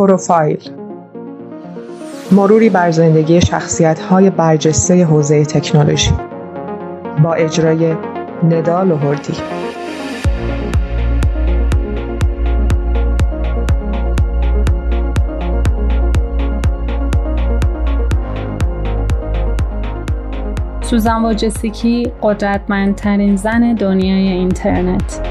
پروفایل. مروری بر زندگی شخصیت های برجسته حوزه تکنولوژی. با اجرای ندال و سوزان واجسیکی قدرتمندترین زن دنیای اینترنت.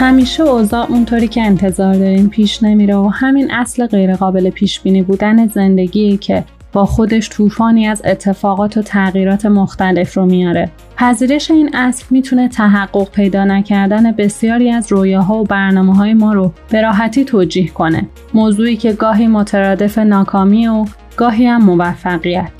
همیشه اوضاع اونطوری که انتظار داریم پیش نمیره و همین اصل غیرقابل پیش بینی بودن زندگی که با خودش طوفانی از اتفاقات و تغییرات مختلف رو میاره. پذیرش این اصل می‌تونه تحقق پیدا نکردن بسیاری از رویاها و برنامه های ما رو به راحتی توجیه کنه. موضوعی که گاهی مترادف ناکامی و گاهی هم موفقیت.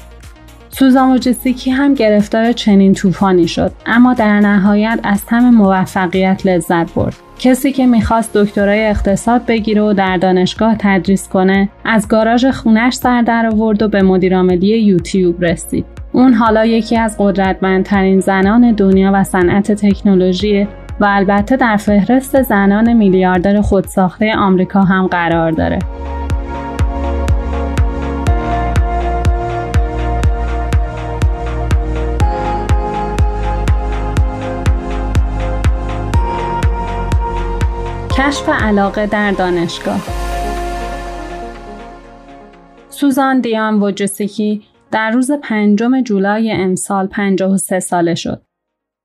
سوزان وجستیکی هم گرفتار چنین طوفانی شد اما در نهایت از تم موفقیت لذت برد کسی که می‌خواست دکترای اقتصاد بگیره و در دانشگاه تدریس کنه از گاراژ خونش سر در آورد و به مدیرعاملی یوتیوب رسید اون حالا یکی از قدرتمندترین زنان دنیا و صنعت تکنولوژی و البته در فهرست زنان میلیاردر خودساخته آمریکا هم قرار داره. کشف علاقه در دانشگاه سوزان دیان وجسیکی در روز پنجم جولای امسال 53 ساله شد.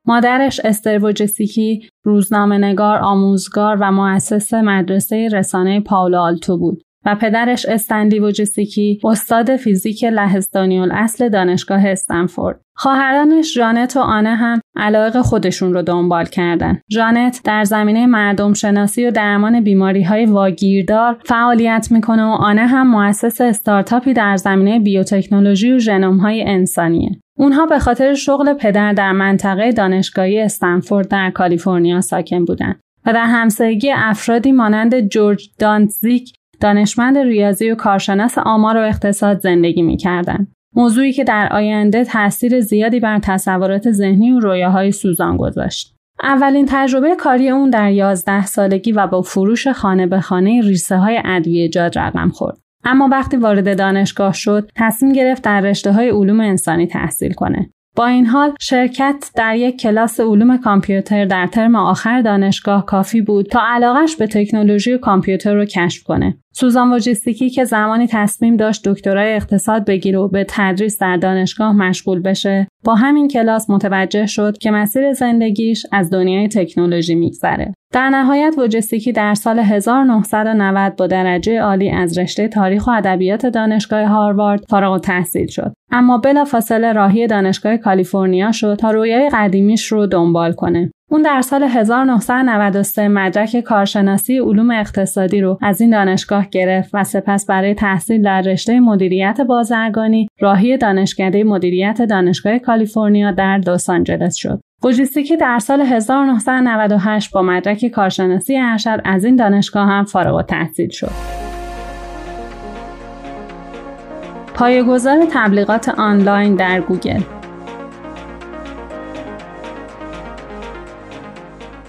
مادرش استر وجسیکی روزنامه نگار آموزگار و مؤسس مدرسه رسانه پاولو آلتو بود و پدرش استندی وجسیکی استاد فیزیک لهستانی اصل دانشگاه استنفورد. خواهرانش جانت و آنه هم علاقه خودشون رو دنبال کردن. جانت در زمینه مردم شناسی و درمان بیماری های واگیردار فعالیت می‌کنه و آنه هم مؤسس استارتاپی در زمینه بیوتکنولوژی و ژنوم های انسانیه. اونها به خاطر شغل پدر در منطقه دانشگاهی استنفورد در کالیفرنیا ساکن بودند و در همسایگی افرادی مانند جورج دانتزیک دانشمند ریاضی و کارشناس آمار و اقتصاد زندگی می‌کردند. موضوعی که در آینده تاثیر زیادی بر تصورات ذهنی و رویاهای سوزان گذاشت. اولین تجربه کاری اون در 11 سالگی و با فروش خانه به خانه ریسه های ادویه‌جات رقم خورد. اما وقتی وارد دانشگاه شد، تصمیم گرفت در رشته های علوم انسانی تحصیل کنه. با این حال شرکت در یک کلاس علوم کامپیوتر در ترم آخر دانشگاه کافی بود تا علاقش به تکنولوژی کامپیوتر رو کشف کنه. سوزان واجستیکی که زمانی تصمیم داشت دکترای اقتصاد بگیره و به تدریس در دانشگاه مشغول بشه با همین کلاس متوجه شد که مسیر زندگیش از دنیای تکنولوژی میگذره. در نهایت وجستیکی در سال 1990 با درجه عالی از رشته تاریخ و ادبیات دانشگاه هاروارد فارغ التحصیل شد. اما بلافاصله راهی دانشگاه کالیفرنیا شد تا رویای قدیمیش رو دنبال کنه. اون در سال 1993 مدرک کارشناسی علوم اقتصادی رو از این دانشگاه گرفت و سپس برای تحصیل در رشته مدیریت بازرگانی راهی دانشکده مدیریت دانشگاه کالیفرنیا در لس آنجلس شد. بوجیستیکی در سال 1998 با مدرک کارشناسی ارشد از این دانشگاه هم فارغ تحصیل شد. پایه‌گذار تبلیغات آنلاین در گوگل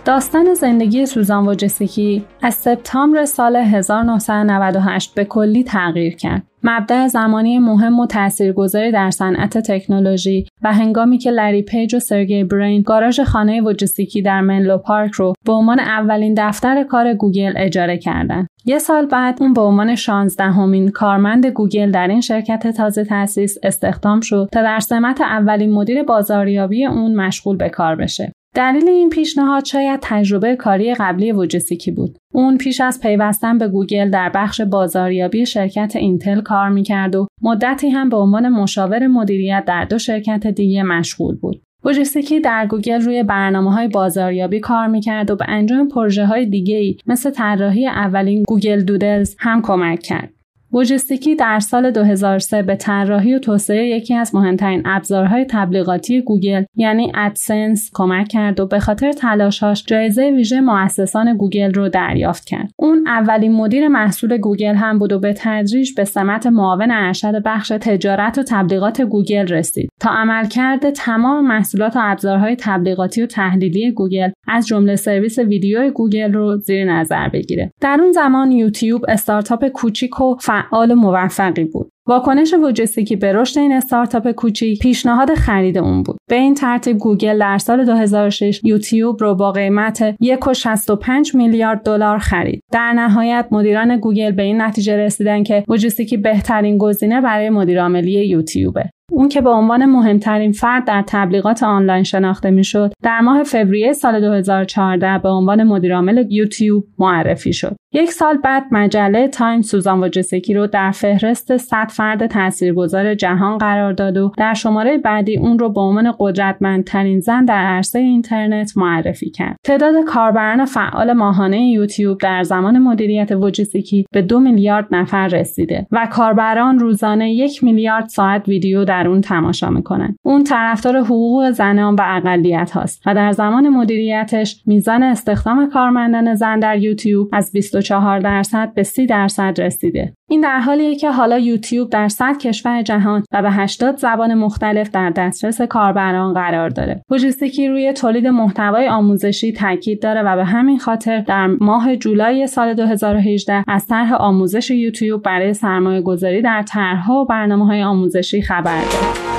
داستان زندگی سوزان وجسیکی از سپتامبر سال 1998 به کلی تغییر کرد. مبدأ زمانی مهم و تاثیرگذاری در صنعت تکنولوژی و هنگامی که لری پیج و سرگی برین گاراژ خانه وجسیکی در منلو پارک رو به عنوان اولین دفتر کار گوگل اجاره کردند. یه سال بعد اون به عنوان 16 امین کارمند گوگل در این شرکت تازه تأسیس استخدام شد تا در سمت اولین مدیر بازاریابی اون مشغول به کار بشه. دلیل این پیشنهاد شاید تجربه کاری قبلی وجسیکی بود. اون پیش از پیوستن به گوگل در بخش بازاریابی شرکت اینتل کار می‌کرد و مدتی هم به عنوان مشاور مدیریت در دو شرکت دیگه مشغول بود. وجسیکی در گوگل روی برنامه های بازاریابی کار می‌کرد و به انجام پروژه های دیگه ای مثل طراحی اولین Google Doodles هم کمک کرد. وجسیکی در سال 2003 به طراحی و توسعه یکی از مهمترین ابزارهای تبلیغاتی گوگل یعنی AdSense کمک کرد و به خاطر تلاشاش جایزه ویژه مؤسسان گوگل رو دریافت کرد. اون اولین مدیر محصول گوگل هم بود و به تدریج به سمت معاون ارشد بخش تجارت و تبلیغات گوگل رسید تا عملکرد تمام محصولات و ابزارهای تبلیغاتی و تحلیلی گوگل از جمله سرویس ویدیو گوگل رو زیر نظر بگیره. در اون زمان یوتیوب استارتاپ کوچیک و فعال و موفقی بود. واکنش وجسیکی به رشد این استارتاپ کوچیک پیشنهاد خرید اون بود. به این ترتیب گوگل در سال 2006 یوتیوب رو با قیمت 1.65 میلیارد دلار خرید. در نهایت مدیران گوگل به این نتیجه رسیدن که وجسیکی بهترین گزینه برای مدیرعاملی یوتیوبه. اون که به عنوان مهمترین فرد در تبلیغات آنلاین شناخته می‌شد در ماه فوریه سال 2014 به عنوان مدیرعامل یوتیوب معرفی شد یک سال بعد مجله تایم سوزان وجسیکی رو در فهرست 100 فرد تاثیرگذار جهان قرار داد و در شماره بعدی اون رو به عنوان قدرتمندترین زن در عرصه اینترنت معرفی کرد. تعداد کاربران فعال ماهانه یوتیوب در زمان مدیریت وجسکی به دو میلیارد نفر رسیده و کاربران روزانه یک میلیارد ساعت ویدیو در اون تماشا می‌کنن. اون طرفدار حقوق زنان و اقلیت هاست و در زمان مدیریتش میزان استخدام کارمندان زن در یوتیوب از 24 درصد به 30 درصد رسیده. این در حالیه که حالا یوتیوب در 100 کشور جهان و به 80 زبان مختلف در دسترس کاربران قرار داره. لوجیستیکی روی تولید محتوای آموزشی تاکید داره و به همین خاطر در ماه جولای سال 2018 از طرح آموزش یوتیوب برای سرمایه گذاری در طرحها و برنامه های آموزشی خبر داد.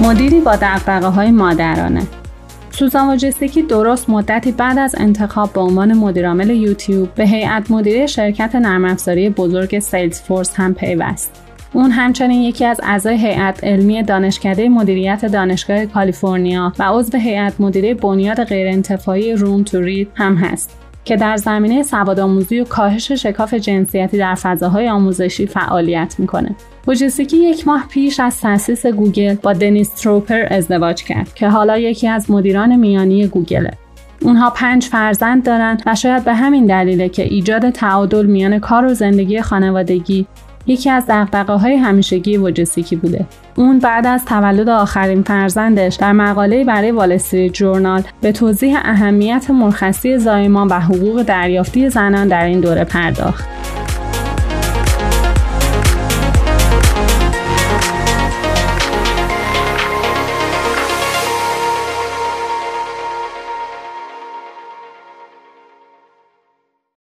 مدیری با دقدقه های مادرانه سوزان وجستیکی درست مدتی بعد از انتخاب به عنوان مدیرعامل یوتیوب به هیئت مدیره شرکت نرم افزاری بزرگ سیلز فورس هم پیوست. اون همچنین یکی از اعضای هیئت علمی دانشکده مدیریت دانشگاه کالیفرنیا و عضو هیئت مدیره بنیاد غیرانتفاعی روم تو رید هم هست. که در زمینه سوادآموزی و کاهش شکاف جنسیتی در فضاهای آموزشی فعالیت می‌کنه. وجستیکی یک ماه پیش از تأسیس گوگل با دنیس تروپر ازدواج کرد که حالا یکی از مدیران میانی گوگله. اونها پنج فرزند دارند و شاید به همین دلیله که ایجاد تعادل میان کار و زندگی خانوادگی یکی از دقدقه های همیشگی وجستیکی بوده. اون بعد از تولد آخرین فرزندش در مقاله برای والستری جورنال به توضیح اهمیت مرخصی زایمان و حقوق دریافتی زنان در این دوره پرداخت.